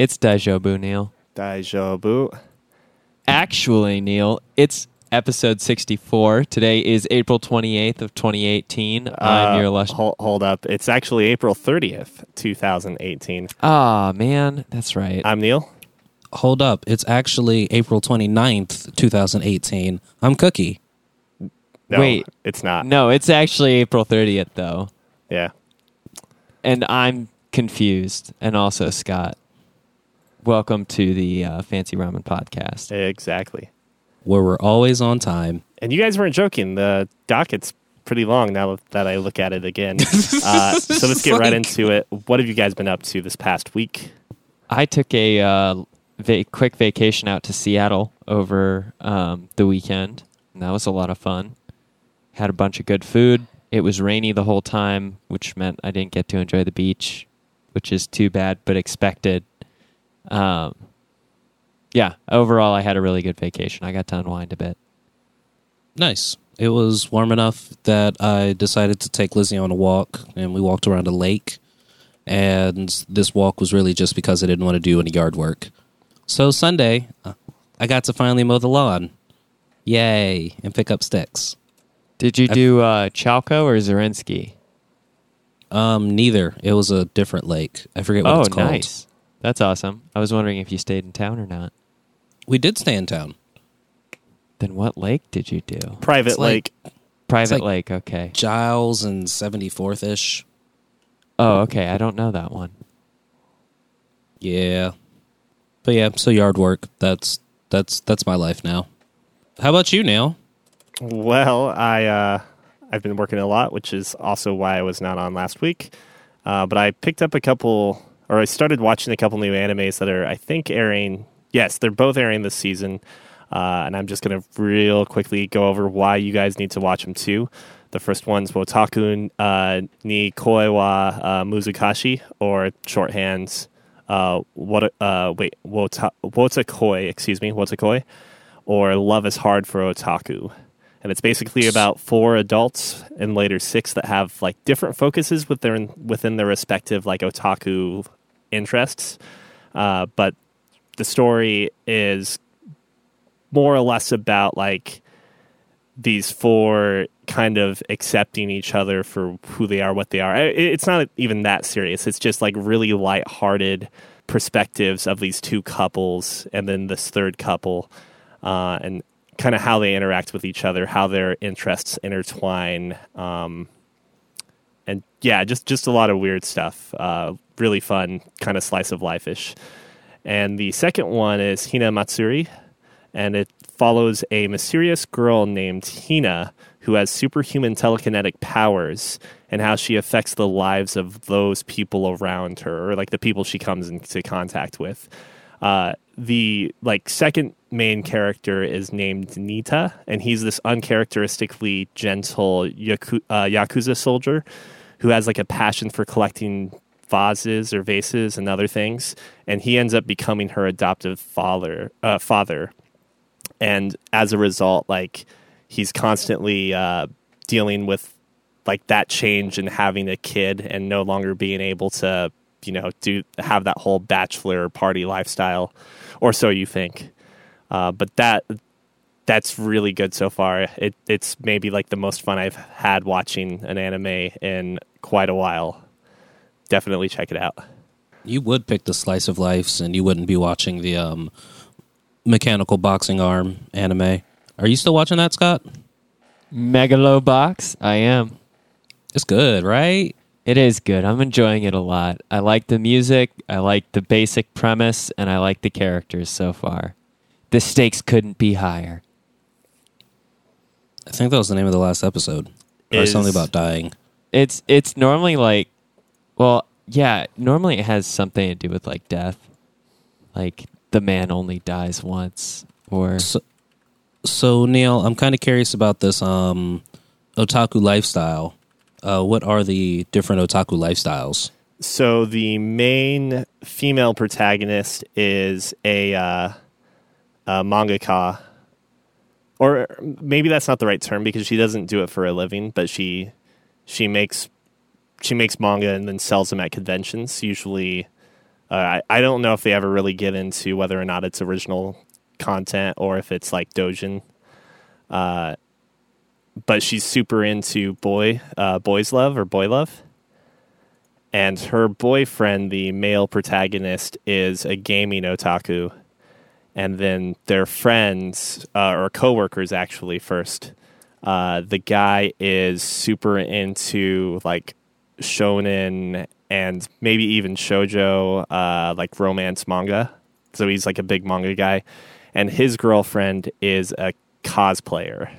It's Daijobu, Neil. Daijobu. Actually, Neil, it's episode 64. Today is April 28th of 2018. I'm your Uh, lush. hold, hold up. It's actually April 30th, 2018. Ah, man, that's right. I'm Neil. Hold up. It's actually April 29th, 2018. I'm Cuki. No, Wait. it's not. no, it's actually April 30th though. Yeah. And I'm confused and also Scott. Welcome to the uh, Fancy Ramen podcast. Exactly. Where we're always on time. And you guys weren't joking. The docket's pretty long now that I look at it again. uh, so let's get right Like- into it. What have you guys been up to this past week? I took a uh, va- quick vacation out to Seattle over um, the weekend, and that was a lot of fun. Had a bunch of good food. It was rainy the whole time, which meant I didn't get to enjoy the beach, which is too bad, but expected. Um, yeah, overall, I had a really good vacation. I got to unwind a bit. Nice. It was warm enough that I decided to take Lizzie on a walk, and we walked around a lake. And this walk was really just because I didn't want to do any yard work. So Sunday, I got to finally mow the lawn. Yay! And pick up sticks. Did you do uh, Chalco or Zorinsky? Um, neither. It was a different lake. I forget what Oh, it's called. nice. That's awesome. I was wondering if you stayed in town or not. We did stay in town. Then what lake did you do? Private It's like- lake. Private like- lake, okay. Giles and 74th ish. Oh, okay. I don't know that one. Yeah. But yeah, so yard work. That's that's that's my life now. How about you, Neil? Well, I uh, I've been working a lot, which is also why I was not on last week. Uh, but I picked up a couple, or I started watching a couple new animes that are, I think, airing. Yes, they're both airing this season, uh, and I'm just going to real quickly go over why you guys need to watch them too. The first one's Wotaku uh, ni Koi wa uh, Muzukashi, or shorthands. Uh, what? Uh, wait, Wota, Wotakoi, excuse me, Wotakoi, or Love is Hard for Otaku and it's basically about four adults and later six that have like different focuses with their within their respective like otaku interests uh, but the story is more or less about like these four kind of accepting each other for who they are what they are. It's not even that serious. It's just like really light-hearted perspectives of these two couples and then this third couple uh, and kind of how they interact with each other, how their interests intertwine, um, and yeah, just just a lot of weird stuff. Uh, really fun, kind of slice of life ish. And the second one is Hinamatsuri, and it follows a mysterious girl named Hina who has superhuman telekinetic powers and how she affects the lives of those people around her or like the people she comes into contact with. Uh, the like second main character is named Nitta, and he's this uncharacteristically gentle Yaku- uh, yakuza soldier who has like a passion for collecting vases or vases and other things, and he ends up becoming her adoptive father. Uh, father, and as a result, like he's constantly uh, dealing with like that change and having a kid and no longer being able to you know do have that whole bachelor party lifestyle or so you think uh, but that that's really good so far it, it's maybe like the most fun i've had watching an anime in quite a while definitely check it out You would pick the slice of lives, and you wouldn't be watching the um, mechanical boxing arm anime. Are you still watching that, Scott? Megalobox? I am. It's good, right? It is good. I'm enjoying it a lot. I like the music, I like the basic premise, and I like the characters so far. The stakes couldn't be higher. I think that was the name of the last episode. Or something about dying. It's it's normally like well, yeah, normally it has something to do with like death. Like the man only dies once or So, so Neil, I'm kind of curious about this um, otaku lifestyle. Uh, what are the different otaku lifestyles? so the main female protagonist is a, uh, a mangaka or maybe that's not the right term because she doesn't do it for a living but she she makes she makes manga and then sells them at conventions usually Uh, I, I don't know if they ever really get into whether or not it's original content or if it's like Dojin. Uh, but she's super into boy, uh, boys love or boy love. And her boyfriend, the male protagonist, is a gaming otaku. And then their friends, uh, or coworkers actually, first. Uh, the guy is super into like shonen and maybe even shojo, uh, like romance manga. So he's like a big manga guy. And his girlfriend is a cosplayer.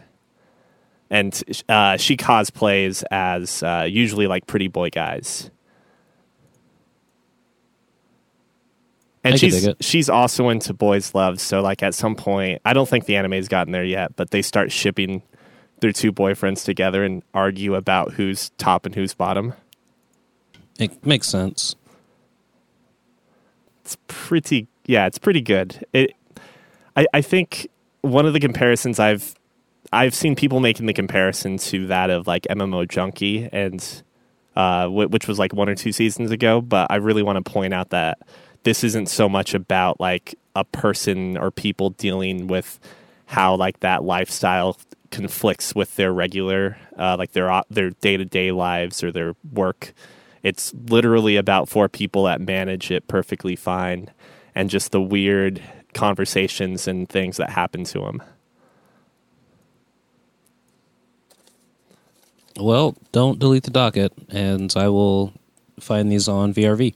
And uh, she cosplays as uh, usually like pretty boy guys. And she's she's also into boys love. So like at some point, I don't think the anime's gotten there yet, but they start shipping their two boyfriends together and argue about who's top and who's bottom. It makes sense. it's pretty yeah it's pretty good it I, I think one of the comparisons i've i've seen people making the comparison to that of like mmo junkie and uh which was like one or two seasons ago but i really want to point out that this isn't so much about like a person or people dealing with how like that lifestyle conflicts with their regular uh, like their their day-to-day lives or their work. It's literally about four people that manage it perfectly fine and just the weird conversations and things that happen to them Well, don't delete the docket, and I will find these on VRV.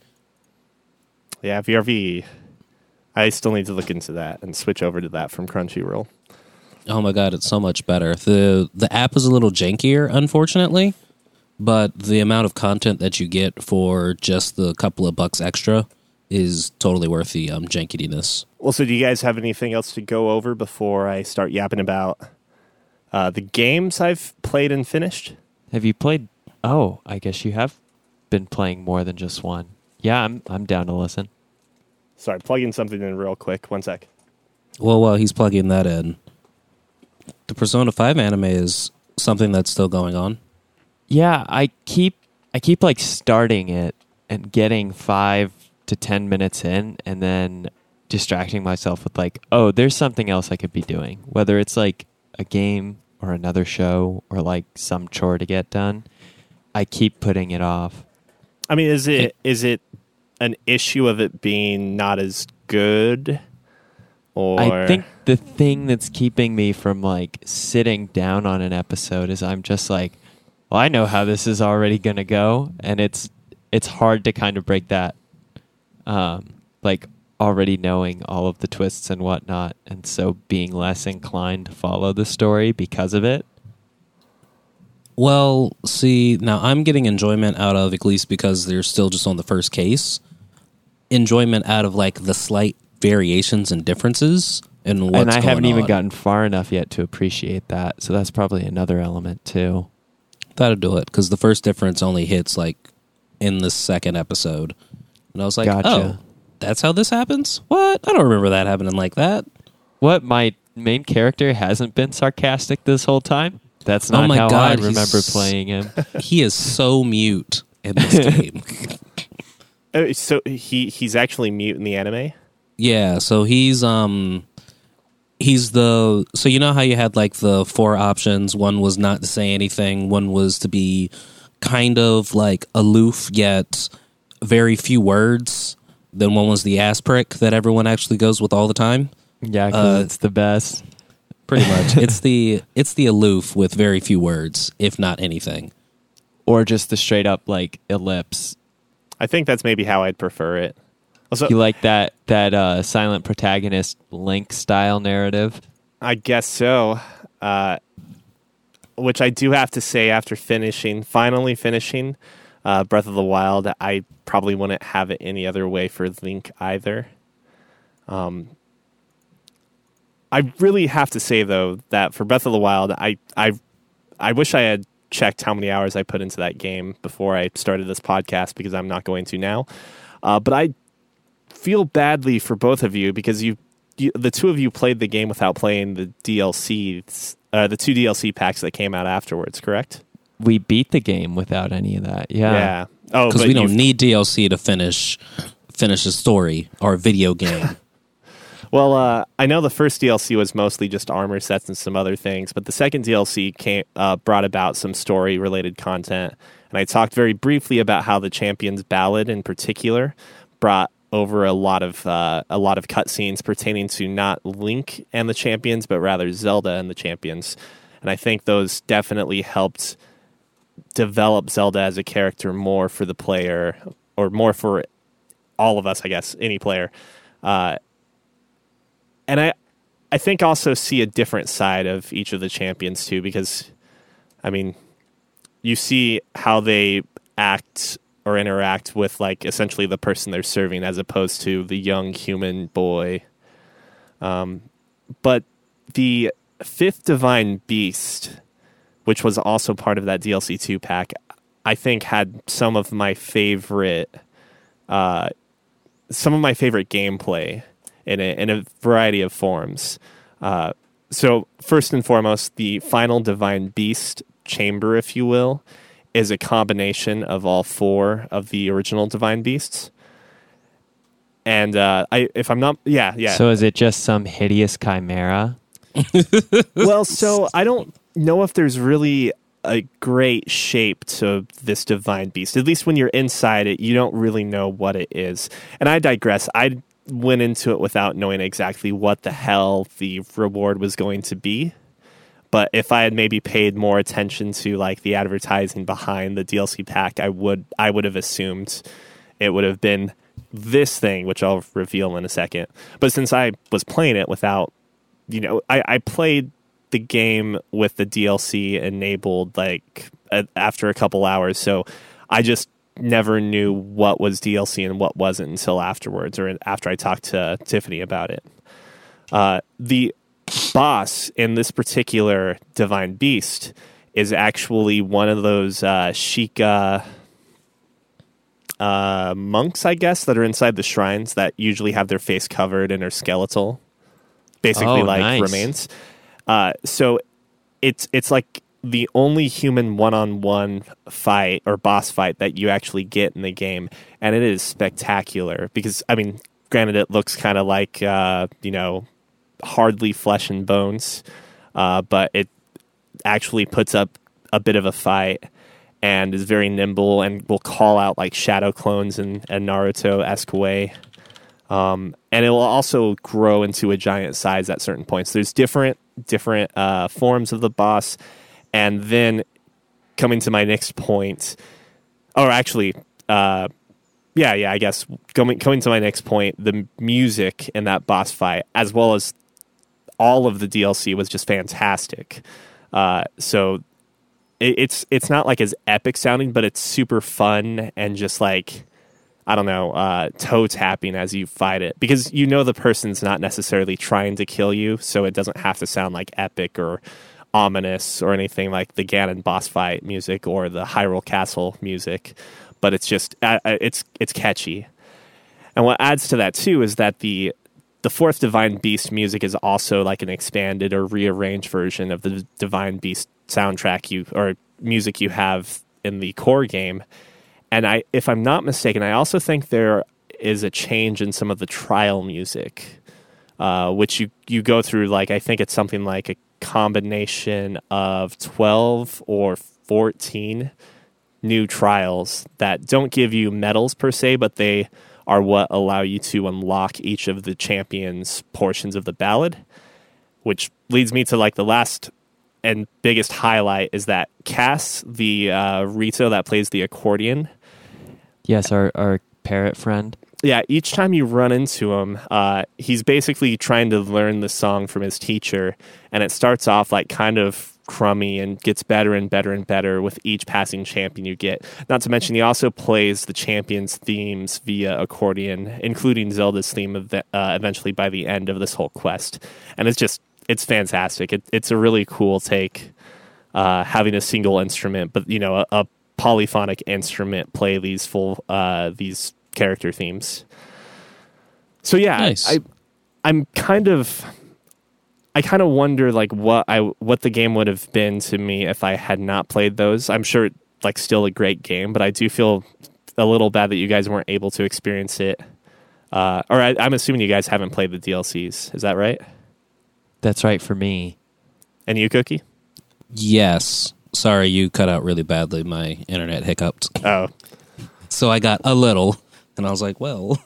yeah vrv i still need to look into that and switch over to that from crunchyroll Oh my god, it's so much better. the The app is a little jankier, unfortunately, but the amount of content that you get for just the couple of bucks extra is totally worth the um, jankiness. well so do you guys have anything else to go over before i start yapping about uh, the games i've played and finished Have you played? Oh, I guess you have been playing more than just one. Yeah, I'm I'm down to listen. sorry plugging something in real quick one sec Well, while he's plugging that in, the Persona Five anime is something that's still going on. Yeah, I keep I keep like starting it and getting five to ten minutes in, and then distracting myself with like, oh, there's something else I could be doing. Whether it's like a game or another show or like some chore to get done, I keep putting it off. I mean, is it is it an issue of it being not as good, or I think the thing that's keeping me from like sitting down on an episode is I'm just like, well, I know how this is already gonna go, and it's it's hard to kind of break that, um, like already knowing all of the twists and whatnot, and so being less inclined to follow the story because of it. Well, see, now I'm getting enjoyment out of at least because they're still just on the first case. Enjoyment out of like the slight variations and differences and what's and I haven't going even gotten far enough yet to appreciate that, so that's probably another element too. That'll do it because the first difference only hits like in the second episode, and I was like, Gotcha. "Oh, that's how this happens." What? I don't remember that happening like that. What my main character hasn't been sarcastic this whole time? That's Oh not my how God, I remember playing him. he is so mute in this game. Oh, so he he's actually mute in the anime. Yeah, so he's um he's the so you know how you had like the four options, one was not to say anything, one was to be kind of like aloof yet very few words, then one was the ass prick that everyone actually goes with all the time. Yeah, because Uh, it's the best. Pretty much. it's the it's the aloof with very few words, if not anything. Or just the straight up like ellipse. I think that's maybe how I'd prefer it. Also, You like that that uh, silent protagonist link style narrative? I guess so. Uh, which I do have to say, after finishing, finally finishing uh, Breath of the Wild, I probably wouldn't have it any other way for Link either. Um, I really have to say though that for Breath of the Wild, I I I wish I had checked how many hours I put into that game before I started this podcast because I'm not going to now. Uh, but I feel badly for both of you because you, you the two of you played the game without playing the DLCs, uh, the two DLC packs that came out afterwards, correct? We beat the game without any of that. Yeah. Oh, Because we don't need DLC to finish finish a story or a video game. Well, uh, I know the first DLC was mostly just armor sets and some other things, but the second DLC came uh, brought about some story related content, and I talked very briefly about how the Champions Ballad, in particular, brought over a lot of uh, a lot of cutscenes pertaining to not Link and the Champions, but rather Zelda and the Champions, and I think those definitely helped develop Zelda as a character more for the player, or more for all of us, I guess, any player. Uh, and I I think also see a different side of each of the champions too, because I mean, you see how they act or interact with like essentially the person they're serving as opposed to the young human boy. Um, but the fifth divine beast, which was also part of that DLC two pack, I think had some of my favorite, uh, some of my favorite gameplay in a, in a variety of forms. Uh, so, first and foremost, the final divine beast chamber, if you will, is a combination of all four of the original divine beasts. And uh, I, if I'm not, yeah, yeah. So is it just some hideous chimera? well, so I don't know if there's really a great shape to this divine beast. At least when you're inside it, you don't really know what it is. And I digress. I went into it without knowing exactly what the hell the reward was going to be. But if I had maybe paid more attention to like the advertising behind the DLC pack, I would I would have assumed it would have been this thing, which I'll reveal in a second. But since I was playing it without, you know, I, I played the game with the DLC enabled like after a couple hours, so I just never knew what was DLC and what wasn't until afterwards or after I talked to Tiffany about it. Uh, the boss in this particular Divine Beast is actually one of those uh, Sheikah uh, monks, I guess, that are inside the shrines that usually have their face covered and are skeletal, basically Oh, like nice. remains. Uh, so it's it's like the only human one-on-one fight or boss fight that you actually get in the game, and it is spectacular because I mean, granted, it looks kind of like uh, you know hardly flesh and bones, uh, but it actually puts up a bit of a fight and is very nimble and will call out like shadow clones in a Naruto esque way. Um, and it will also grow into a giant size at certain points. There's different different uh, forms of the boss, and then coming to my next point, or actually, uh, yeah, yeah, I guess coming coming to my next point, the music in that boss fight, as well as all of the DLC, was just fantastic. Uh, so it, it's it's not like as epic sounding, but it's super fun and just like I don't know, uh, toe tapping as you fight it because you know the person's not necessarily trying to kill you, so it doesn't have to sound like epic or ominous or anything like the Ganon boss fight music or the Hyrule Castle music, but it's just uh, uh, it's it's catchy. And what adds to that too is that the the fourth Divine Beast music is also like an expanded or rearranged version of the Divine Beast soundtrack you or music you have in the core game. And I, if I'm not mistaken, I also think there is a change in some of the trial music, uh, which you you go through. Like I think it's something like a combination of twelve or fourteen new trials that don't give you medals per se, but they are what allow you to unlock each of the champions' portions of the ballad. Which leads me to like the last and biggest highlight is that Kass, the uh, Rito that plays the accordion, Yes, our our parrot friend. yeah, each time you run into him, uh, he's basically trying to learn the song from his teacher, and it starts off like kind of crummy and gets better and better and better with each passing champion you get. Not to mention, he also plays the champions' themes via accordion, including Zelda's theme uh, eventually by the end of this whole quest, and it's just it's fantastic. It, it's a really cool take. Uh, having a single instrument, but you know, a, a polyphonic instrument play these full uh, these character themes. So yeah, Nice. I I'm kind of I kind of wonder like what I what the game would have been to me if I had not played those. I'm sure like still a great game, but I do feel a little bad that you guys weren't able to experience it Uh, or I, I'm assuming you guys haven't played the DLCs. Is that right? That's right for me. And you, Cuki? Yes. Sorry, you cut out really badly. My internet hiccuped. Oh, So I got a little, and I was like, well.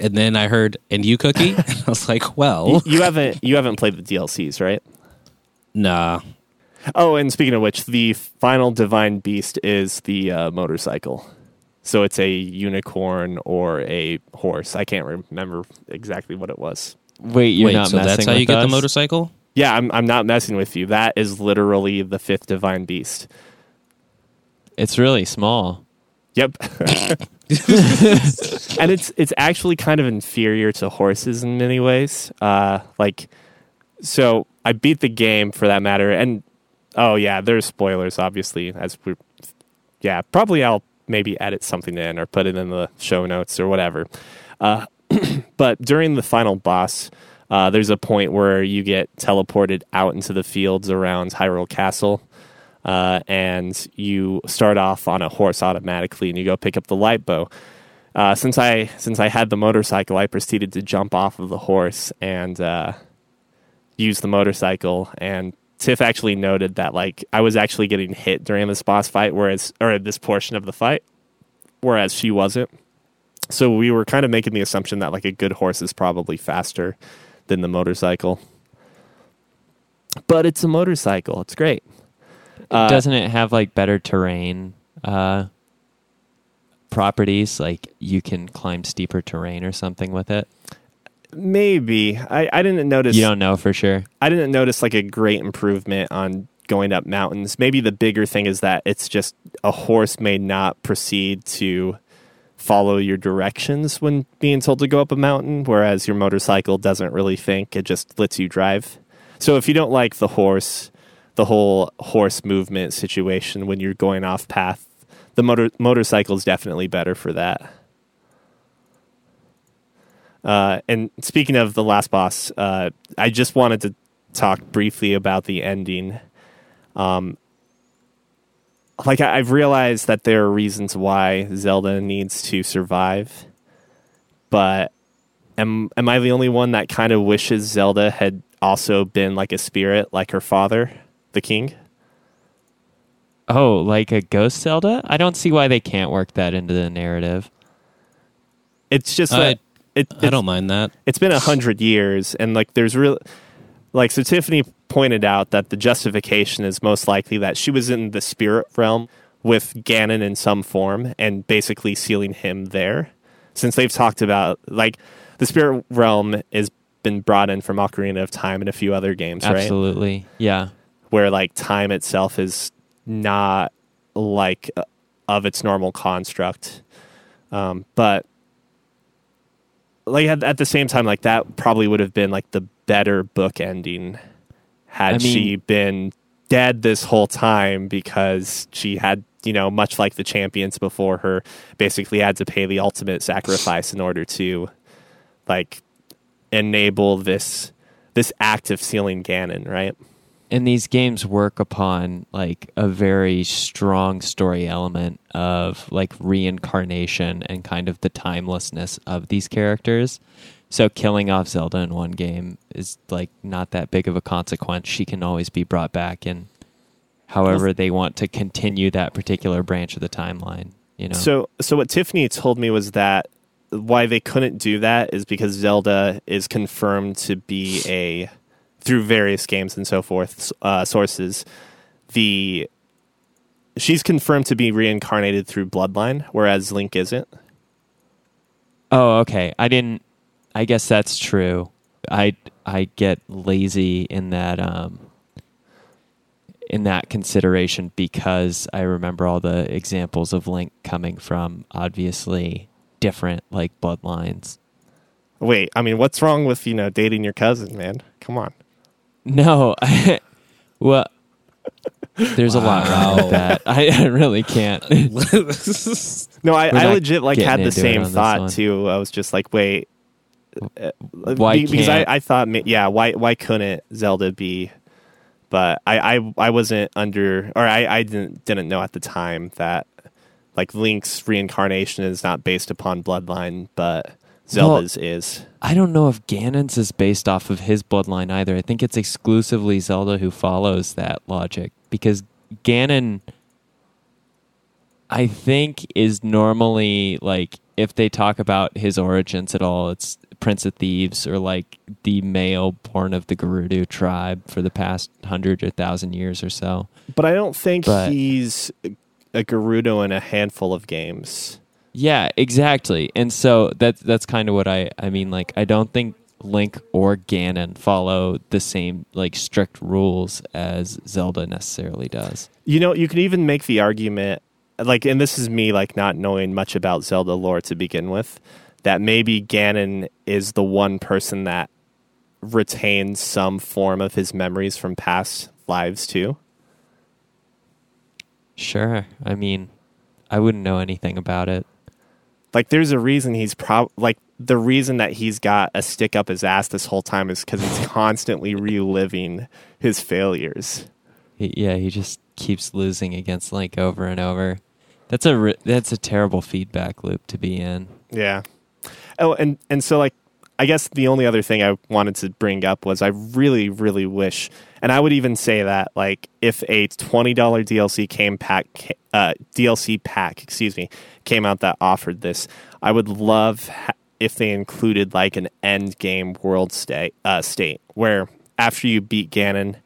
And then I heard, and you, Cuki? And I was like, well, you haven't you haven't played the DLCs, right? nah. Oh, and speaking of which, the final divine beast is the uh, motorcycle. So it's a unicorn or a horse. I can't remember exactly what it was. Wait, you're Wait, not so messing that's how with you get us? the motorcycle? Yeah, I'm I'm not messing with you. That is literally the fifth divine beast. It's really small. Yep. and it's it's actually kind of inferior to horses in many ways. Uh, like, so I beat the game for that matter, and oh yeah, there's spoilers obviously. As we, yeah, probably I'll maybe edit something in or put it in the show notes or whatever. Uh, but during the final boss, uh, there's a point where you get teleported out into the fields around Hyrule Castle uh, and you start off on a horse automatically, and you go pick up the light bow. Uh, since I since I had the motorcycle, I proceeded to jump off of the horse and uh, use the motorcycle. And Tiff actually noted that like I was actually getting hit during this boss fight, whereas or this portion of the fight, whereas she wasn't. So we were kind of making the assumption that like a good horse is probably faster than the motorcycle. But it's a motorcycle. It's great. Uh, Doesn't it have like better terrain uh, properties? Like you can climb steeper terrain or something with it. Maybe I, I didn't notice. You don't know for sure. I didn't notice like a great improvement on going up mountains. Maybe the bigger thing is that it's just a horse may not proceed to follow your directions when being told to go up a mountain, whereas your motorcycle doesn't really think; it just lets you drive. So if you don't like the horse, the whole horse movement situation when you're going off path, the motor motorcycle is definitely better for that. Uh, and speaking of the last boss, uh, I just wanted to talk briefly about the ending. Um, like I, I've realized that there are reasons why Zelda needs to survive, but am am I the only one that kind of wishes Zelda had also been like a spirit, like her father, the king? Oh, like a ghost Zelda? I don't see why they can't work that into the narrative. It's just I- that it, I don't mind that. it's been a hundred years, and like there's real, like so. Tiffany pointed out that the justification is most likely that she was in the spirit realm with Ganon in some form, and basically sealing him there. Since they've talked about like the spirit realm has been brought in from Ocarina of Time and a few other games, right? Absolutely. Yeah. Where like time itself is not like uh, of its normal construct, um, but like at, at the same time, like that probably would have been like the better book ending had I mean- she been dead this whole time because she had, you know, much like the champions before her, basically had to pay the ultimate sacrifice in order to like enable this this act of sealing Ganon, right? And these games work upon like a very strong story element of like reincarnation and kind of the timelessness of these characters. So killing off Zelda in one game is like not that big of a consequence. She can always be brought back and however they want to continue that particular branch of the timeline, you know. So, so what Tiffany told me was that why they couldn't do that is because Zelda is confirmed to be a through various games and so forth uh, sources. The she's confirmed to be reincarnated through bloodline, whereas Link isn't. Oh, okay. I didn't. I guess that's true. I I get lazy in that um in that consideration because I remember all the examples of Link coming from obviously different like bloodlines. Wait, I mean, what's wrong with you know dating your cousin, man? Come on. No, I, well, there's a lot wrong with that. I, I really can't. No, I, We're I not legit like getting had the into it same thought too. I was just like, wait, uh, Why be- because I, can't- I thought, ma- yeah, why why couldn't Zelda be? But I I, I wasn't under, or I, I didn't didn't know at the time that like Link's reincarnation is not based upon bloodline, but Zelda's is. I don't know if Ganon's is based off of his bloodline either. I think it's exclusively Zelda who follows that logic because Ganon, I think, is normally like if they talk about his origins at all, it's Prince of Thieves or like the male born of the Gerudo tribe for the past hundred or thousand years or so. But I don't think But- he's a Gerudo in a handful of games. Yeah, exactly. And so that's that's kind of what I I mean. Like, I don't think Link or Ganon follow the same like strict rules as Zelda necessarily does. You know, you can even make the argument, like, and this is me, like, not knowing much about Zelda lore to begin with, that maybe Ganon is the one person that retains some form of his memories from past lives, too. Sure. I mean, I wouldn't know anything about it. Like, there's a reason he's prob, like, the reason that he's got a stick up his ass this whole time is because he's constantly reliving his failures. He, yeah, he just keeps losing against Link over and over. That's a ri- that's a terrible feedback loop to be in. Yeah. Oh, and and so like I guess the only other thing I wanted to bring up was I really really wish and I would even say that like if a $20 DLC came pack uh DLC pack, excuse me, came out that offered this, I would love ha- if they included like an end game world state uh state where after you beat Ganon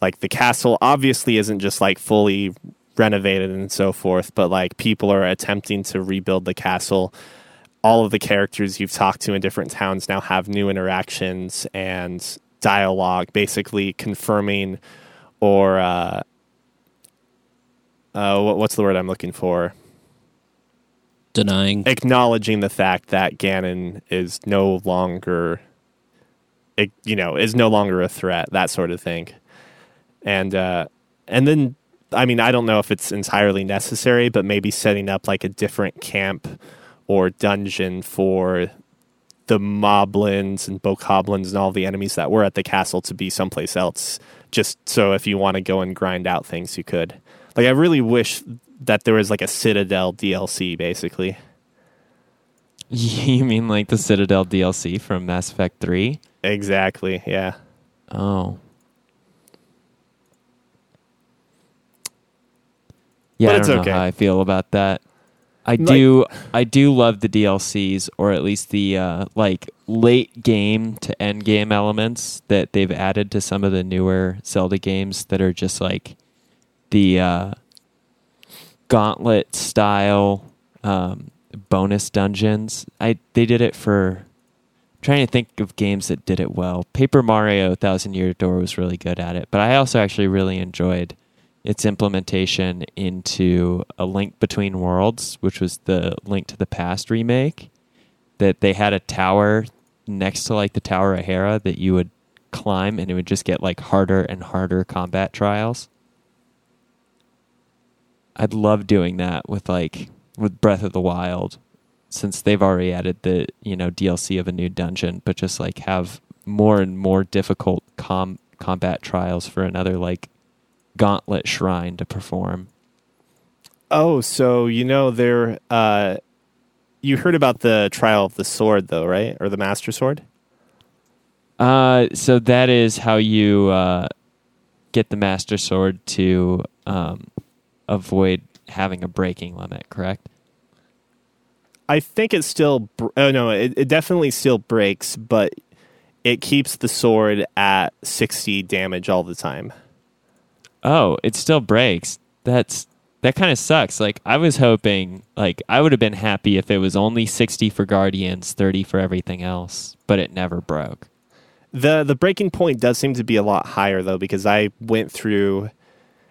like the castle obviously isn't just like fully renovated and so forth, but like people are attempting to rebuild the castle. All of the characters you've talked to in different towns now have new interactions and dialogue, basically confirming or uh, uh, what's the word I'm looking for? Denying. Acknowledging the fact that Ganon is no longer, you know, is no longer a threat, that sort of thing, and uh, and then I mean, I don't know if it's entirely necessary, but maybe setting up like a different camp or dungeon for the moblins and bokoblins and all the enemies that were at the castle to be someplace else. Just so if you want to go and grind out things, you could. Like, I really wish that there was like a Citadel DLC, basically. You mean like the Citadel DLC from Mass Effect 3? Exactly. Yeah. Oh. Yeah, But I it's don't know okay. how I feel about that. I Like- do I do love the DLCs or at least the uh, like late game to end game elements that they've added to some of the newer Zelda games that are just like the uh, gauntlet style um, bonus dungeons. I they did it for I'm trying to think of games that did it well. Paper Mario Thousand Year Door was really good at it, but I also actually really enjoyed its implementation into A Link Between Worlds, which was the Link to the Past remake. That they had a tower next to like the Tower of Hera that you would climb, and it would just get like harder and harder combat trials. I'd love doing that with like with Breath of the Wild, since they've already added the you know DLC of a new dungeon, but just like have more and more difficult com- combat trials for another like gauntlet shrine to perform. Oh, so you know there. Uh, you heard about the trial of the sword, though, right? Or the master sword? Uh, so that is how you uh, get the master sword to um, avoid having a breaking limit, correct? I think it still. Br- oh no, it, it definitely still breaks, but it keeps the sword at sixty damage all the time. Oh, it still breaks. That's that kind of sucks. Like I was hoping, like I would have been happy if it was only sixty for guardians, thirty for everything else, but it never broke. the The breaking point does seem to be a lot higher though, because I went through,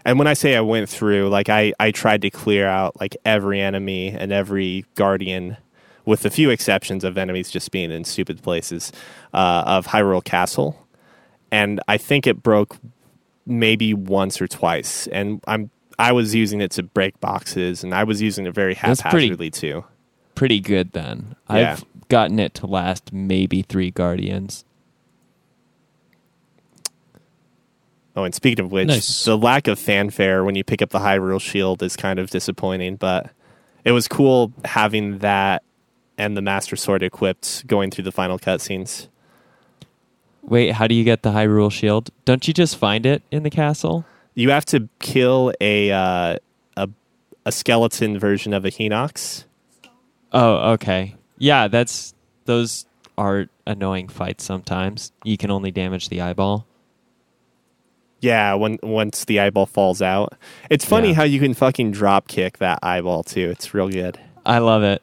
and when I say I went through, like I I tried to clear out like every enemy and every guardian, with a few exceptions of enemies just being in stupid places, uh, of Hyrule Castle, and I think it broke maybe once or twice, and I'm I was using it to break boxes, and I was using it very That's pretty- haphazardly too. Pretty good then. Yeah. I've gotten it to last maybe three guardians. Oh, and speaking of which, Nice. the lack of fanfare when you pick up the Hyrule Shield is kind of disappointing, but it was cool having that and the Master Sword equipped going through the final cutscenes. Wait, how do you get the Hyrule Shield? Don't you just find it in the castle? You have to kill a uh, a a skeleton version of a Hinox. Oh, okay. Yeah, that's those are annoying fights sometimes. You can only damage the eyeball. Yeah, when once the eyeball falls out. It's funny Yeah. how you can fucking drop kick that eyeball too. It's real good. I love it.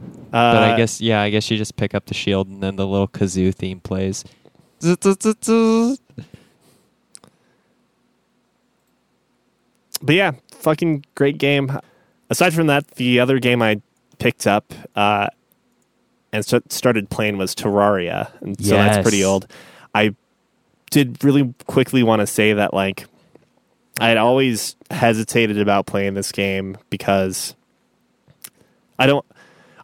Uh, But I guess yeah, I guess you just pick up the shield and then the little kazoo theme plays. but yeah, fucking great game. Aside from that, the other game I picked up uh, and st- started playing was Terraria, and so that's pretty old. I did really quickly want to say that like I had always hesitated about playing this game because I don't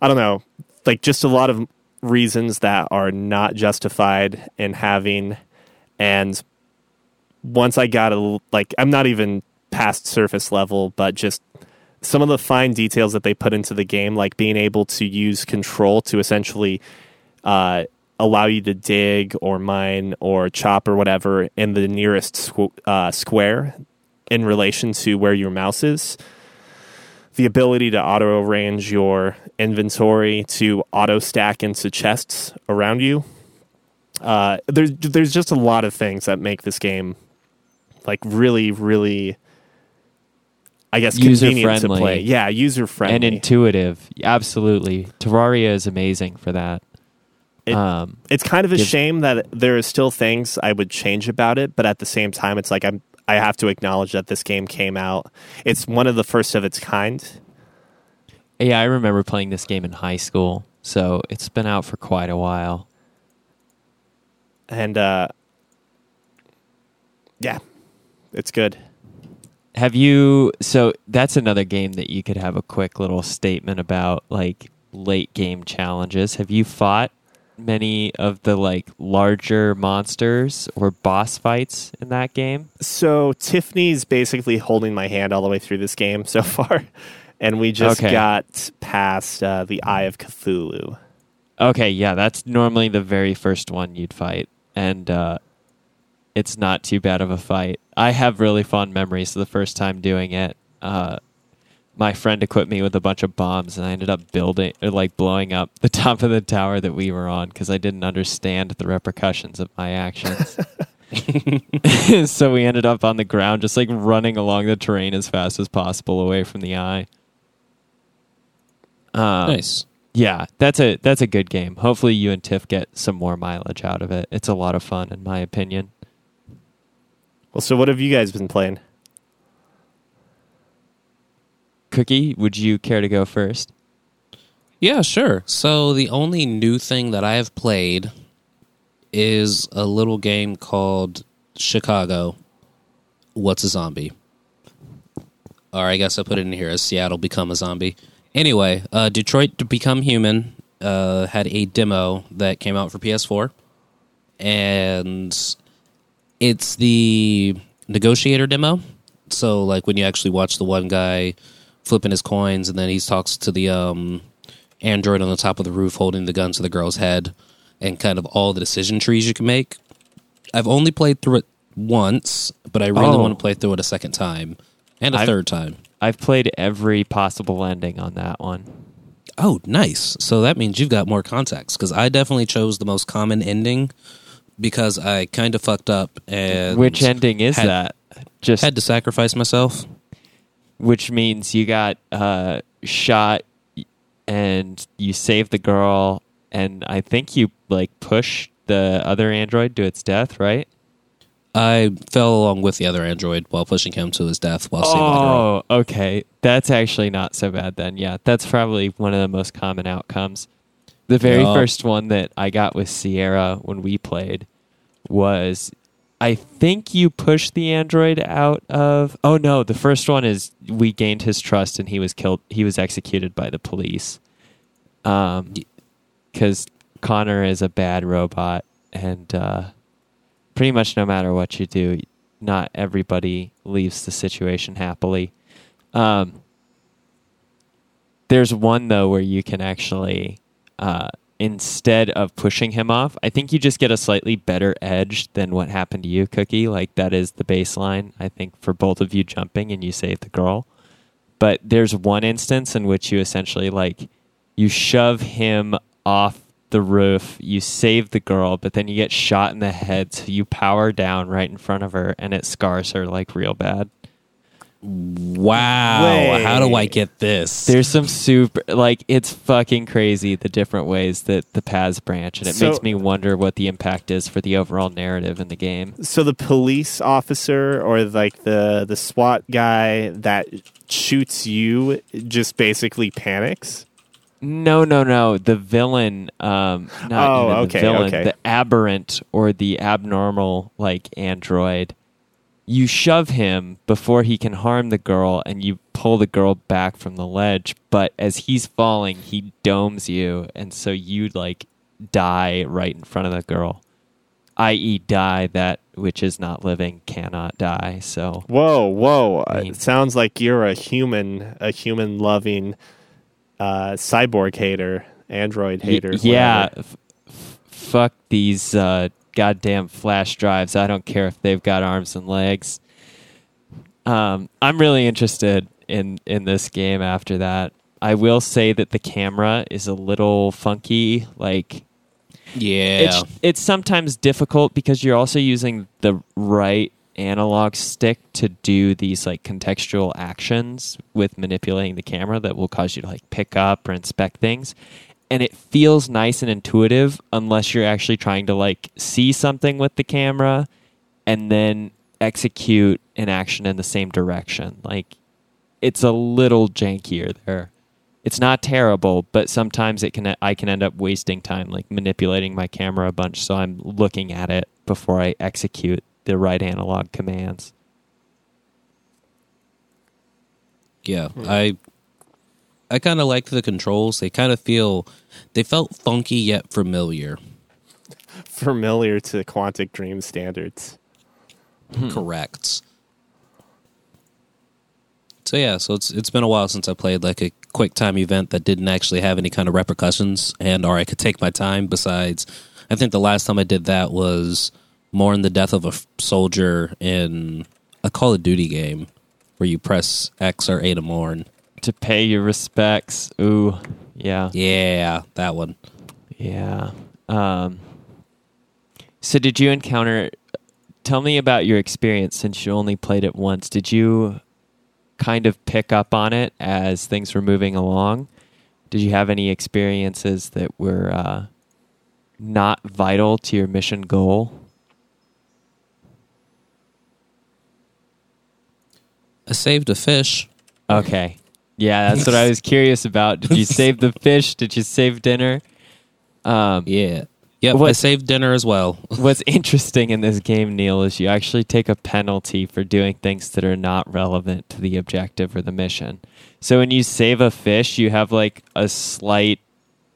I don't know like just a lot of reasons that are not justified in having and once I got a like I'm not even past surface level but just some of the fine details that they put into the game like being able to use control to essentially uh, allow you to dig or mine or chop or whatever in the nearest squ- uh, square in relation to where your mouse is. The ability to auto arrange your inventory to auto stack into chests around you. Uh, there's there's just a lot of things that make this game like really really. I guess convenient to User-friendly. play. Yeah, user friendly. and intuitive. Absolutely. Terraria is amazing for that. It- um it's kind of a gives- shame that there are still things I would change about it, but at the same time, it's like I'm I have to acknowledge that this game came out. It's one of the first of its kind. yeah, I remember playing this game in high school, so it's been out for quite a while. and uh yeah it's good Have you so that's another game that you could have a quick little statement about like late game challenges. Have you fought many of the like larger monsters or boss fights in that game? so tiffany's basically holding my hand all the way through this game so far and we just Okay. got past uh, the eye of cthulhu Okay, yeah, that's normally the very first one you'd fight, and uh, it's not too bad of a fight. I have really fond memories of the first time doing it. Uh, my friend equipped me with a bunch of bombs, and I ended up building, or like blowing up the top of the tower that we were on because I didn't understand the repercussions of my actions. so we ended up on the ground, just like running along the terrain as fast as possible away from the eye. Um, nice. yeah, that's a that's a good game. Hopefully, you and Tiff get some more mileage out of it. It's a lot of fun, in my opinion. well so what have you guys been playing Cuki, would you care to go first? Yeah, sure. So the only new thing that I have played is a little game called Chicago. What's a zombie? Or I guess I put it in here as Seattle become a zombie. Anyway, uh, Detroit to Become Human uh, had a demo that came out for PS4, and it's the negotiator demo. So, like when you actually watch the one guy flipping his coins, and then he talks to the um, android on the top of the roof holding the gun to the girl's head, and kind of all the decision trees you can make. I've only played through it once, but I really Oh. want to play through it a second time and a I've- third time. I've played every possible ending on that one. Oh, nice. So that means you've got more context because I definitely chose the most common ending because I kind of fucked up and Which ending is had- that? Just had to sacrifice myself. Which means you got uh, shot and you save the girl, and I think you like push the other android to its death, right? I fell along with the other android while pushing him to his death while saving the girl. Oh, okay. That's actually not so bad then. Yeah, that's probably one of the most common outcomes. The very first one that I got with Sierra when we played was I think you pushed the android out of Oh no, the first one is we gained his trust and he was killed he was executed by the police. Um cuz Connor is a bad robot and uh pretty much no matter what you do, not everybody leaves the situation happily. Um, There's one though where you can actually, uh, instead of pushing him off, I think you just get a slightly better edge than what happened to you, Cuki. Like that is the baseline. I think for both of you jumping and you save the girl. But there's one instance in which you essentially like you shove him off the roof, you save the girl, but then you get shot in the head, so you power down right in front of her, and it scars her like real bad. Wow. Wait. How do I get this? There's some super like it's fucking crazy the different ways that the paths branch, and it So- makes me wonder what the impact is for the overall narrative in the game. So the police officer or like the the SWAT guy that shoots you just basically panics. No, no, no. The villain, um, not Oh, even okay, the villain, okay. the aberrant or the abnormal like android. You shove him before he can harm the girl, and you pull the girl back from the ledge. But as he's falling, he domes you, and so you like die right in front of the girl. I.e., die that which is not living cannot die. So Whoa, whoa! I Uh, mean- it sounds like you're a human, a human loving uh, cyborg hater, android Y- hater. yeah, f- f- fuck these uh, goddamn flash drives. I don't care if they've got arms and legs. Um, I'm really interested in in this game. After that, I will say that the camera is a little funky. Like yeah. it's it's sometimes difficult because you're also using the right analog stick to do these like contextual actions with manipulating the camera that will cause you to like pick up or inspect things and it feels nice and intuitive unless you're actually trying to like see something with the camera and then execute an action in the same direction. Like it's a little jankier there. It's not terrible, but sometimes it can I can end up wasting time like manipulating my camera a bunch so I'm looking at it before I execute the right analog commands. Yeah, hmm. I I kind of like the controls. They kind of feel they felt funky yet familiar. familiar to Quantic Dream standards. Hmm. Correct. So yeah, so it's it's been a while since I played like a quick time event that didn't actually have any kind of repercussions and or I could take my time besides I think the last time I did that was mourn the death of a f- soldier in a Call of Duty game where you press X or A to mourn. To pay your respects. Ooh, yeah. Yeah, that one. Yeah. Um So did you encounter tell me about your experience since you only played it once. Did you kind of pick up on it as things were moving along? Did you have any experiences that were uh, not vital to your mission goal? I saved a fish. Okay. Yeah, that's what I was curious about. Did you save the fish? Did you save dinner? Um, Yeah. Yep, I saved dinner as well. What's interesting in this game, Neil, is you actually take a penalty for doing things that are not relevant to the objective or the mission. So when you save a fish, you have like a slight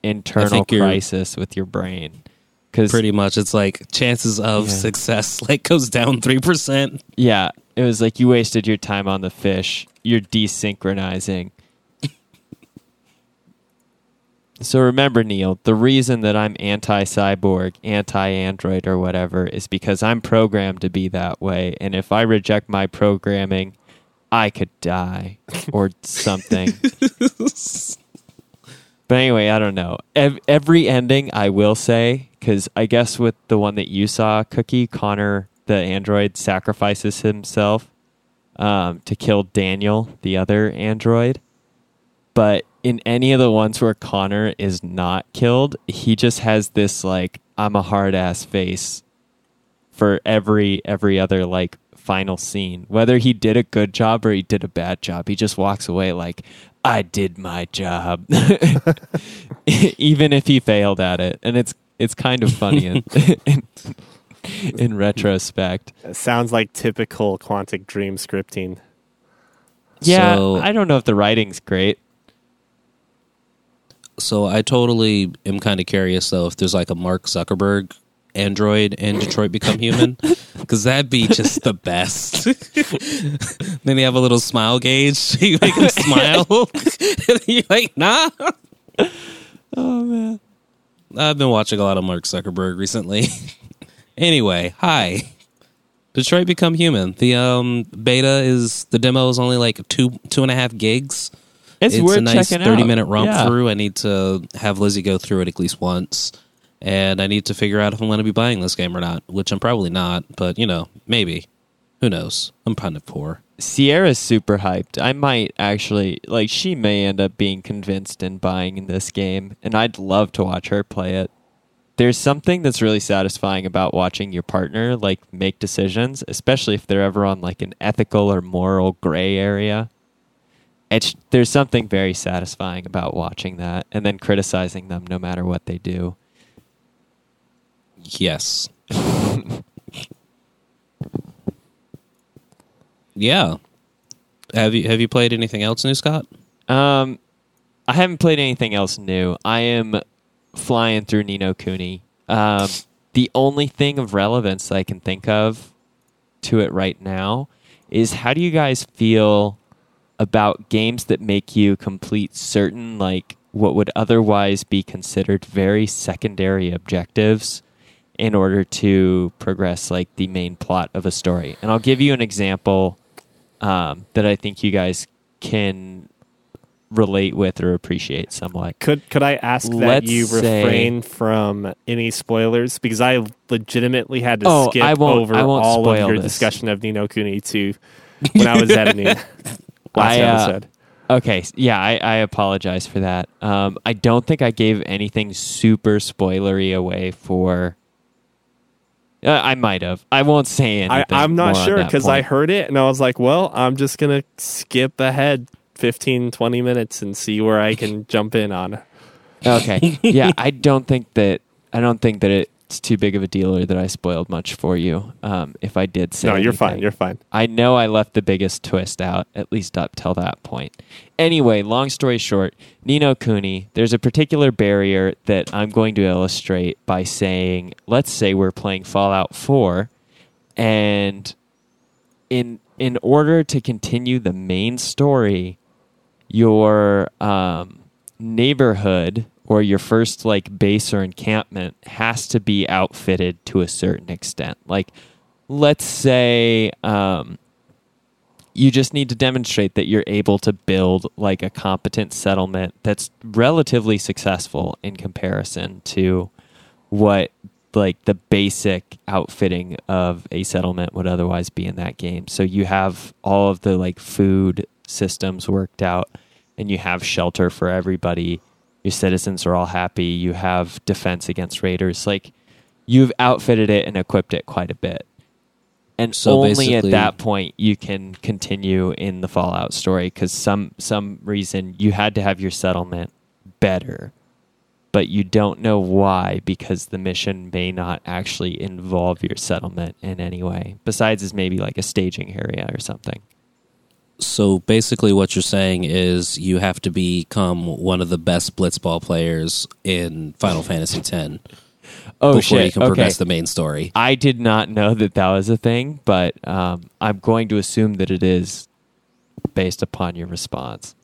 internal crisis with your brain. Because Pretty much, it's like chances of Yeah. success like goes down three percent. yeah, it was like you wasted your time on the fish. You're desynchronizing. So remember, Neil, the reason that I'm anti cyborg, anti android, or whatever is because I'm programmed to be that way. And if I reject my programming, I could die or something. but anyway, I don't know. Ev- every ending, I will say, because I guess with the one that you saw, Cuki, Connor, the android, sacrifices himself um, to kill Daniel, the other android. But in any of the ones where Connor is not killed, he just has this like I'm a hard ass face for every every other like final scene. Whether he did a good job or he did a bad job, he just walks away like I did my job. Even if he failed at it. And it's it's kind of funny in, in, in retrospect. It sounds like typical Quantic Dream scripting. Yeah, So- I don't know if the writing's great. So I totally am kind of curious though if there's like a Mark Zuckerberg Android in Detroit Become Human because that'd be just the best. then you have a little smile gauge. You make him smile. you're like, nah. Oh man. I've been watching a lot of Mark Zuckerberg recently. Anyway, hi. Detroit Become Human. The um beta is the demo is only like two two and a half gigs. It's, it's worth a nice checking 30 out. minute romp Yeah. through. I need to have Lizzie go through it at least once. And I need to figure out if I'm going to be buying this game or not, which I'm probably not, but you know, maybe. Who knows? I'm kind of poor. Sierra's super hyped. I might actually like she may end up being convinced and buying this game, and I'd love to watch her play it. There's something that's really satisfying about watching your partner like make decisions, especially if they're ever on like an ethical or moral gray area. It's there's something very satisfying about watching that and then criticizing them no matter what they do. Yes. yeah. Have you have you played anything else new, Scott? Um, I haven't played anything else new. I am flying through Ni no Kuni. Um, the only thing of relevance I can think of to it right now is how do you guys feel about games that make you complete certain, like, what would otherwise be considered very secondary objectives in order to progress, like, the main plot of a story? And I'll give you an example um, that I think you guys can relate with or appreciate somewhat. Could could I ask that Let's you say- refrain from any spoilers because I legitimately had to Oh, skip I won't- over I won't all of your this. discussion of Ni no Kuni to when I was editing last I, uh, episode. Okay, yeah, I, I apologize for that. Um, I don't think I gave anything super spoilery away for. Uh, I might have. I won't say anything. I, I'm not sure because I heard it and I was like, well, I'm just gonna skip ahead 15, 20 minutes and see where I can jump in on. Okay, yeah, I don't think that. I don't think that it's too big of a deal or that I spoiled much for you. Um, if I did say, no, you're fine. You're fine. I know I left the biggest twist out, at least up till that point. Anyway, long story short, Ni no Kuni, there's a particular barrier that I'm going to illustrate by saying, let's say we're playing Fallout 4, and in in order to continue the main story, your um, neighborhood or your first like base or encampment has to be outfitted to a certain extent. Like, let's say um, you just need to demonstrate that you're able to build like a competent settlement that's relatively successful in comparison to what like the basic outfitting of a settlement would otherwise be in that game. So you have all of the like food systems worked out and you have shelter for everybody. Your citizens are all happy. You have defense against raiders. Like you've outfitted it and equipped it quite a bit. And So only at that point you can continue in the Fallout story because some some reason you had to have your settlement better but you don't know why because the mission may not actually involve your settlement in any way. Besides, is maybe like a staging area or something. So basically, what you're saying is you have to become one of the best blitzball players in Final Fantasy X Oh before you shit! can Okay, progress the main story. I did not know that that was a thing, but um, I'm going to assume that it is based upon your response.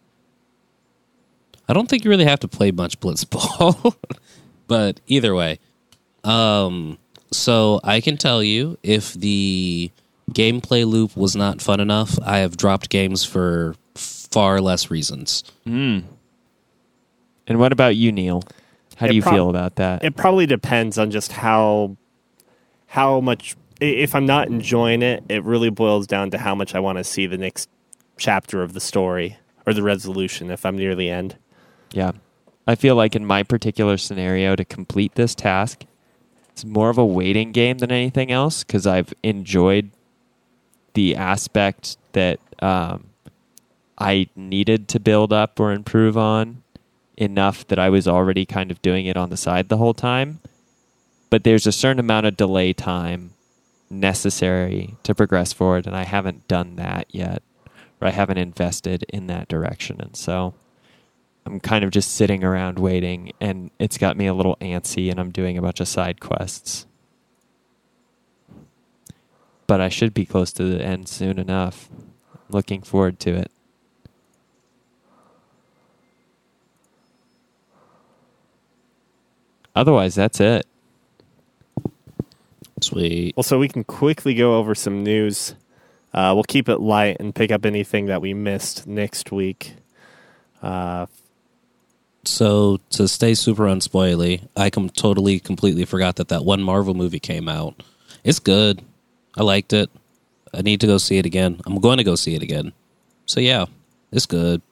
I don't think you really have to play much blitzball, but either way, um, so I can tell you if the gameplay loop was not fun enough, I have dropped games for far less reasons. Hmm. And what about you, Neil? How do you prob- feel about that? It probably depends on just how how much. If I'm not enjoying it, it really boils down to how much I want to see the next chapter of the story or the resolution. If I'm near the end, Yeah. I feel like in my particular scenario, to complete this task, it's more of a waiting game than anything else because I've enjoyed the aspect that um, I needed to build up or improve on enough that I was already kind of doing it on the side the whole time. But there's a certain amount of delay time necessary to progress forward, and I haven't done that yet, or I haven't invested in that direction. And so. I'm kind of just sitting around waiting, and it's got me a little antsy, and I'm doing a bunch of side quests. But I should be close to the end soon enough. Looking forward to it. Otherwise, that's it. Sweet. Well, so we can quickly go over some news. Uh, we'll keep it light and pick up anything that we missed next week. Uh, So to stay super unspoily, I com- totally completely forgot that that one Marvel movie came out. It's good. I liked it. I need to go see it again. I'm going to go see it again. So yeah, it's good.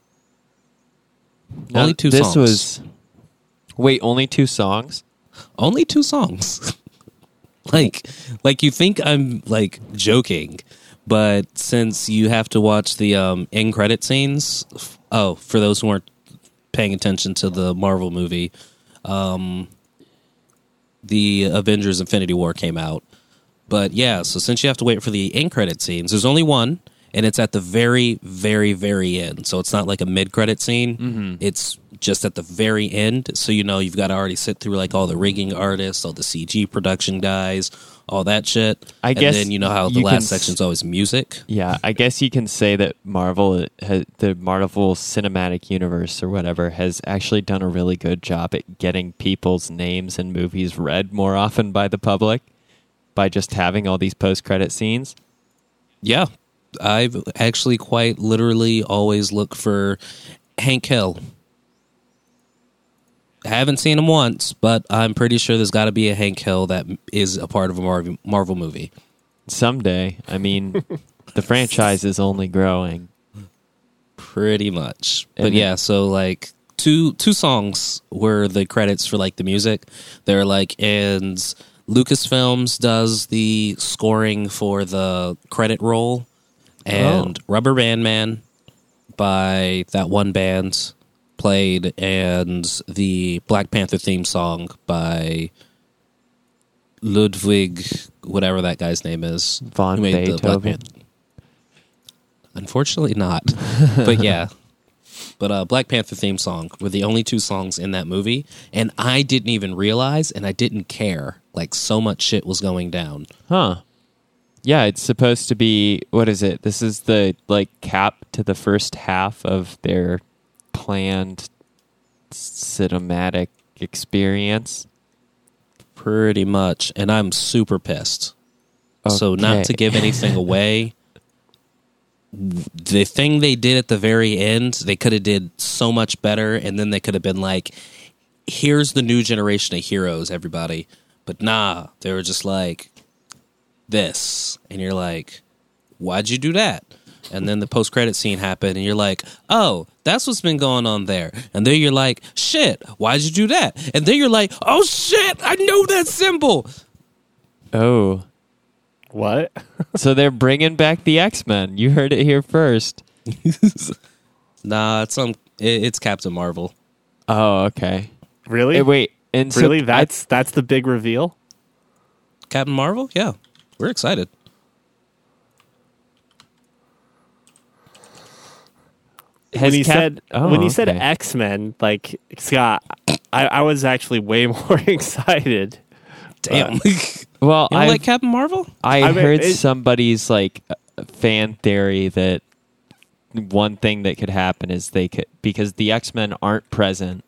Now, Only two this songs. was. Wait, only two songs? Only two songs. like like you think I'm like joking, but since you have to watch the um end credit scenes, oh, for those who weren't paying attention to the Marvel movie, um the Avengers Infinity War came out. But yeah, so since you have to wait for the end credit scenes, there's only one and it's at the very very very end. So it's not like a mid credit scene. Mm-hmm. It's just at the very end, so you know you've got to already sit through like all the rigging artists, all the CG production guys, all that shit. I and guess then you know how the can last s- section's always music. Yeah, I guess you can say that Marvel, has, the Marvel Cinematic Universe or whatever, has actually done a really good job at getting people's names and movies read more often by the public by just having all these post-credit scenes. Yeah, I've actually quite literally always look for Hank Hill. I haven't seen him once, but I'm pretty sure there's got to be a Hank Hill that is a part of a Marvel Marvel movie. Someday, I mean, the franchise is only growing. pretty much but yeah so like two two songs were the credits for like the music they're like and lucasfilms does the scoring for the credit roll and rubber band man by that one band played and the black panther theme song by ludwig whatever that guy's name is Von who made the Black Beethoven. Unfortunately, not. but yeah. But uh, Black Panther theme song were the only two songs in that movie, and I didn't even realize, and I didn't care. Like so much shit was going down. Huh. Yeah, it's supposed to be what is it? This is the like cap to the first half of their planned cinematic experience. Pretty much, and I'm super pissed. So not to give anything away, the thing they did at the very end, they could have did so much better, and then they could have been like, "Here's the new generation of heroes, everybody." But nah, they were just like this, and you're like, "Why'd you do that?" And then the post credit scene happened, and you're like, "Oh, that's what's been going on there." And then you're like, "Shit, why'd you do that?" And then you're like, "Oh shit, I know that symbol." Oh, what? so they're bringing back the X Men. You heard it here first. Nah, it's um, it, it's Captain Marvel. Oh, okay. really? Hey, wait, and so really? I- That's that's the big reveal. Captain Marvel? Yeah. We're excited. when you Cap- said Oh, when you said. X Men, like Scott, I, I was actually way more excited. Damn. well, I like Captain Marvel? I, I mean, heard it- somebody's like uh, fan theory that one thing that could happen is they could because the X Men aren't present,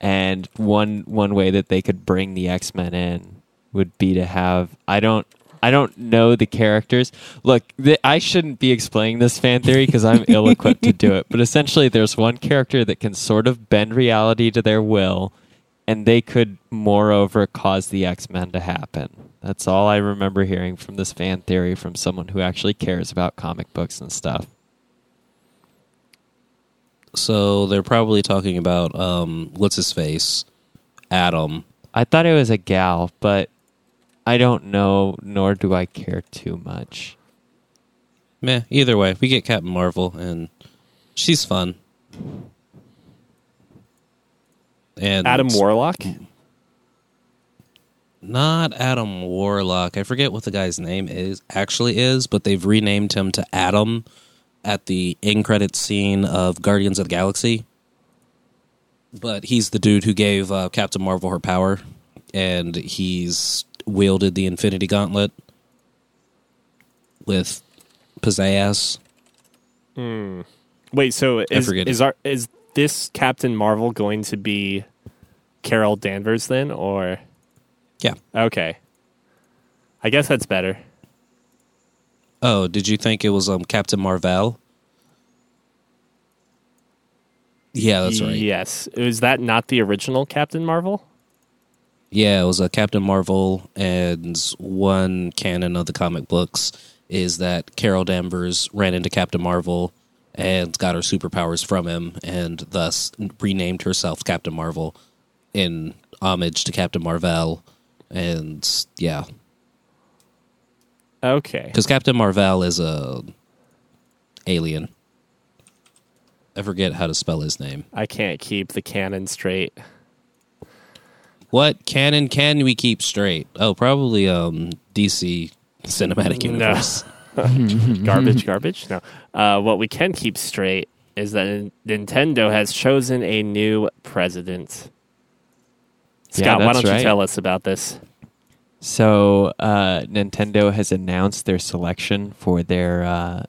and one one way that they could bring the X Men in would be to have I don't I don't know the characters. Look, th- I shouldn't be explaining this fan theory because I'm ill equipped to do it. But essentially, there's one character that can sort of bend reality to their will, and they could, moreover, cause the X Men to happen. That's all I remember hearing from this fan theory from someone who actually cares about comic books and stuff. So they're probably talking about um what's his face? Adam. I thought it was a gal, but I don't know, nor do I care too much. Meh, either way, we get Captain Marvel and she's fun. And Adam Warlock. Not Adam Warlock. I forget what the guy's name is actually is, but they've renamed him to Adam at the end credit scene of Guardians of the Galaxy. But he's the dude who gave uh, Captain Marvel her power, and he's wielded the Infinity Gauntlet. with pizzazz. Wait, so is is our is this Captain Marvel going to be Carol Danvers then, or Yeah. okay? I guess that's better. Oh, did you think it was um Captain Marvel? Yeah, that's right. Yes, is that not the original Captain Marvel? Yeah, it was a Captain Marvel, and one canon of the comic books is that Carol Danvers ran into Captain Marvel and got her superpowers from him, and thus renamed herself Captain Marvel in homage to Captain Marvel. And yeah, Okay, because Captain Marvel is a alien. I forget how to spell his name. I can't keep the canon straight. What canon can we keep straight? Oh, probably um DC Cinematic Universe. No. Garbage, garbage. No. Uh, what we can keep straight is that Nintendo has chosen a new president. Yeah, Scott, why don't you tell us about this? So uh, Nintendo has announced their selection for their uh,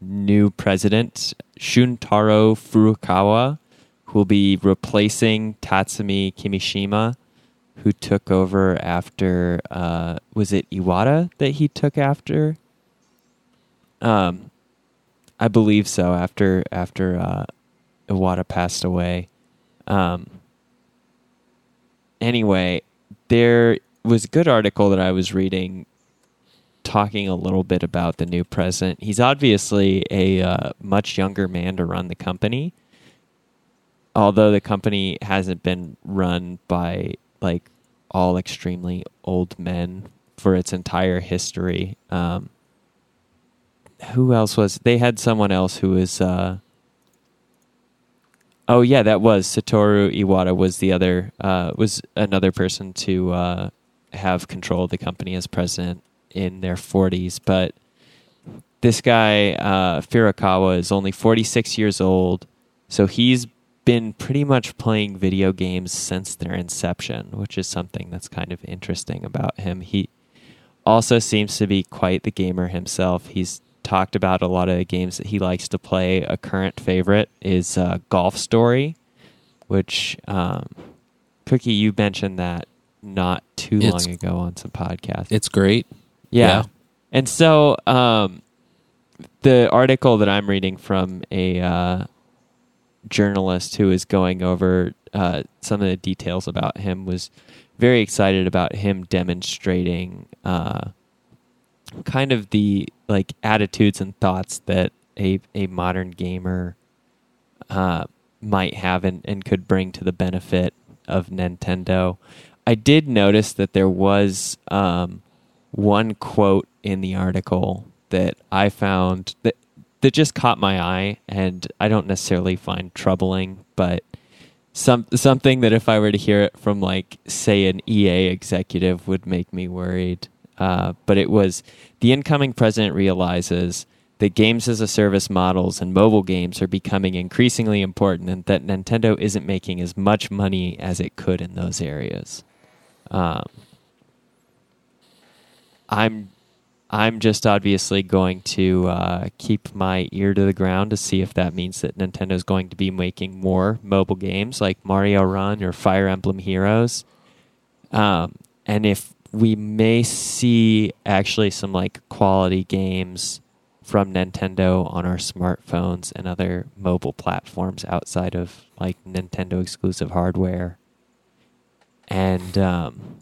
new president, Shuntaro Furukawa, who will be replacing Tatsumi Kimishima, who took over after uh, was it Iwata that he took after? Um, I believe so. After after uh, Iwata passed away. Um, anyway, there was a good article that I was reading talking a little bit about the new president. He's obviously a uh, much younger man to run the company. Although the company hasn't been run by like all extremely old men for its entire history. Um, who else was they had someone else who was uh, Oh yeah, that was Satoru Iwata was the other uh, was another person to uh, have control of the company as president in their 40s. But this guy uh, Furukawa is only 46 years old, so he's been pretty much playing video games since their inception, which is something that's kind of interesting about him. He also seems to be quite the gamer himself. He's talked about a lot of the games that he likes to play. A current favorite is uh, Golf Story, which um, Cuki, you mentioned that not too It's- long ago on some podcast. It's great. Yeah. Yeah. And so um, the article that I'm reading from a uh, journalist who is going over uh, some of the details about him was very excited about him demonstrating uh, kind of the like attitudes and thoughts that a, a modern gamer uh, might have and, and could bring to the benefit of Nintendo. I did notice that there was um, one quote in the article that I found that that just caught my eye, and I don't necessarily find troubling, but some something that if I were to hear it from like say an EA executive would make me worried. Uh, but it was the incoming president realizes that games as a service models and mobile games are becoming increasingly important, and that Nintendo isn't making as much money as it could in those areas. Um, I'm I'm just obviously going to uh, keep my ear to the ground to see if that means that Nintendo is going to be making more mobile games like Mario Run or Fire Emblem Heroes, um, and if we may see actually some like quality games from Nintendo on our smartphones and other mobile platforms outside of like Nintendo exclusive hardware, and um,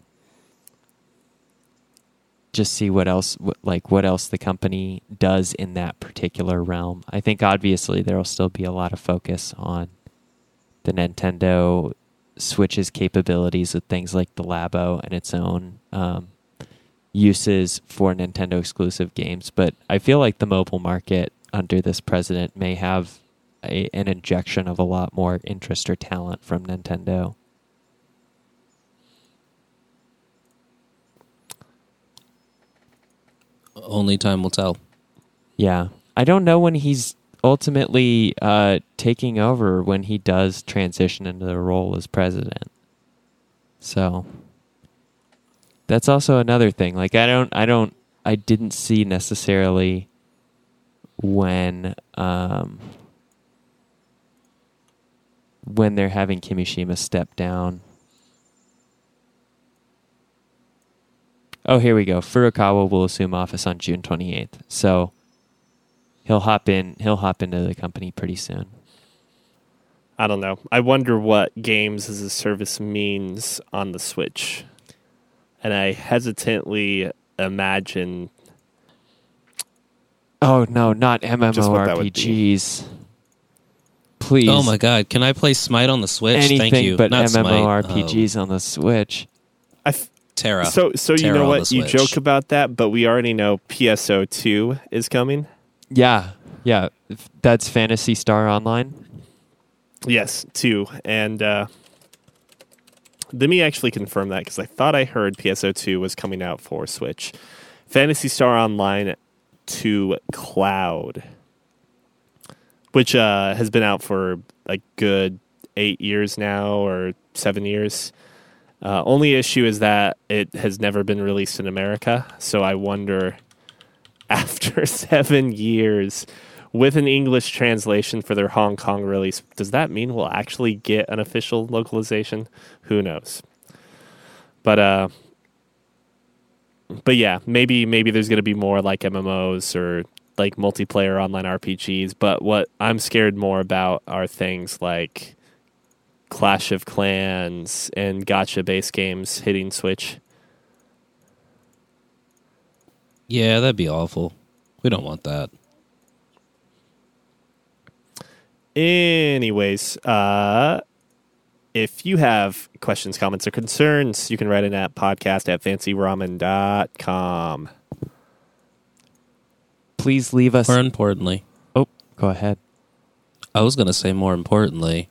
just see what else like what else the company does in that particular realm. I think obviously there will still be a lot of focus on the Nintendo Switch's capabilities with things like the Labo and its own um, uses for Nintendo exclusive games, but I feel like the mobile market under this president may have a, an injection of a lot more interest or talent from Nintendo. Only time will tell. Yeah. I don't know when he's ultimately uh, taking over when he does transition into the role as president. So that's also another thing. Like I don't I don't I didn't see necessarily when um, when they're having Kimishima step down. Oh, here we go. Furukawa will assume office on June 28th. So he'll hop in he'll hop into the company pretty soon. I don't know. I wonder what games as a service means on the Switch. And I hesitantly imagine Oh no, not what that would be. MMORPGs. Please. Oh my god, can I play Smite on the Switch? Anything Thank you. but Not MMORPGs um, on the Switch. I f- Terra. so so you know what you joke about that, but we already know PSO two is coming. Yeah, yeah. That's Phantasy Star Online. Yes, two, and uh, let me actually confirm that because I thought I heard PSO two was coming out for Switch. Phantasy Star Online to Cloud, which uh, has been out for a good eight years now or seven years. Uh, only issue is that it has never been released in America, so I wonder after seven years with an English translation for their Hong Kong release, does that mean we'll actually get an official localization? Who knows? But uh but yeah, maybe maybe there's going to be more like MMOs or like multiplayer online RPGs, but what I'm scared more about are things like Clash of Clans and gacha based games hitting Switch. yeah, that'd be awful. We don't want that. Anyways, uh, if you have questions, comments, or concerns, you can write in at podcast at fancyramen.com. Please leave us. More importantly, oh, go ahead. I was going to say more importantly,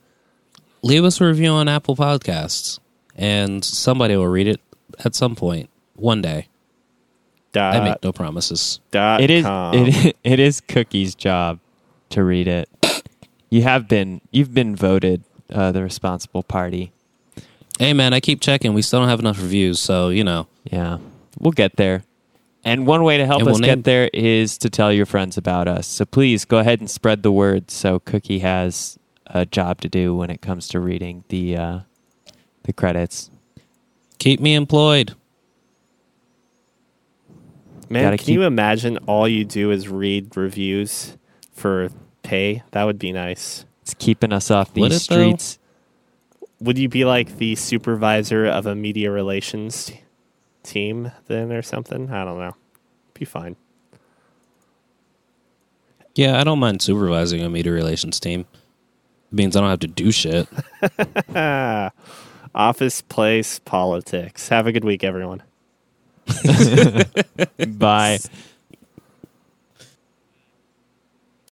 leave us a review on Apple Podcasts, and somebody will read it at some point one day. Dot, I make no promises. dot It is. com. It, it is Cuki's job to read it. You have been. You've been voted uh, the responsible party. Hey, man, I keep checking. We still don't have enough reviews, so you know. Yeah, we'll get there. And one way to help And us we'll name- get there is to tell your friends about us. So please go ahead and spread the word. So Cuki has a job to do when it comes to reading the uh, the credits. Keep me employed. Man, gotta can keep- you imagine all you do is read reviews for pay? That would be nice. It's keeping us off Would these though? streets. Would you be like the supervisor of a media relations t- team then or something? I don't know. Be fine. Yeah, I don't mind supervising a media relations team. It means I don't have to do shit. Office place politics. Have a good week, everyone. Bye.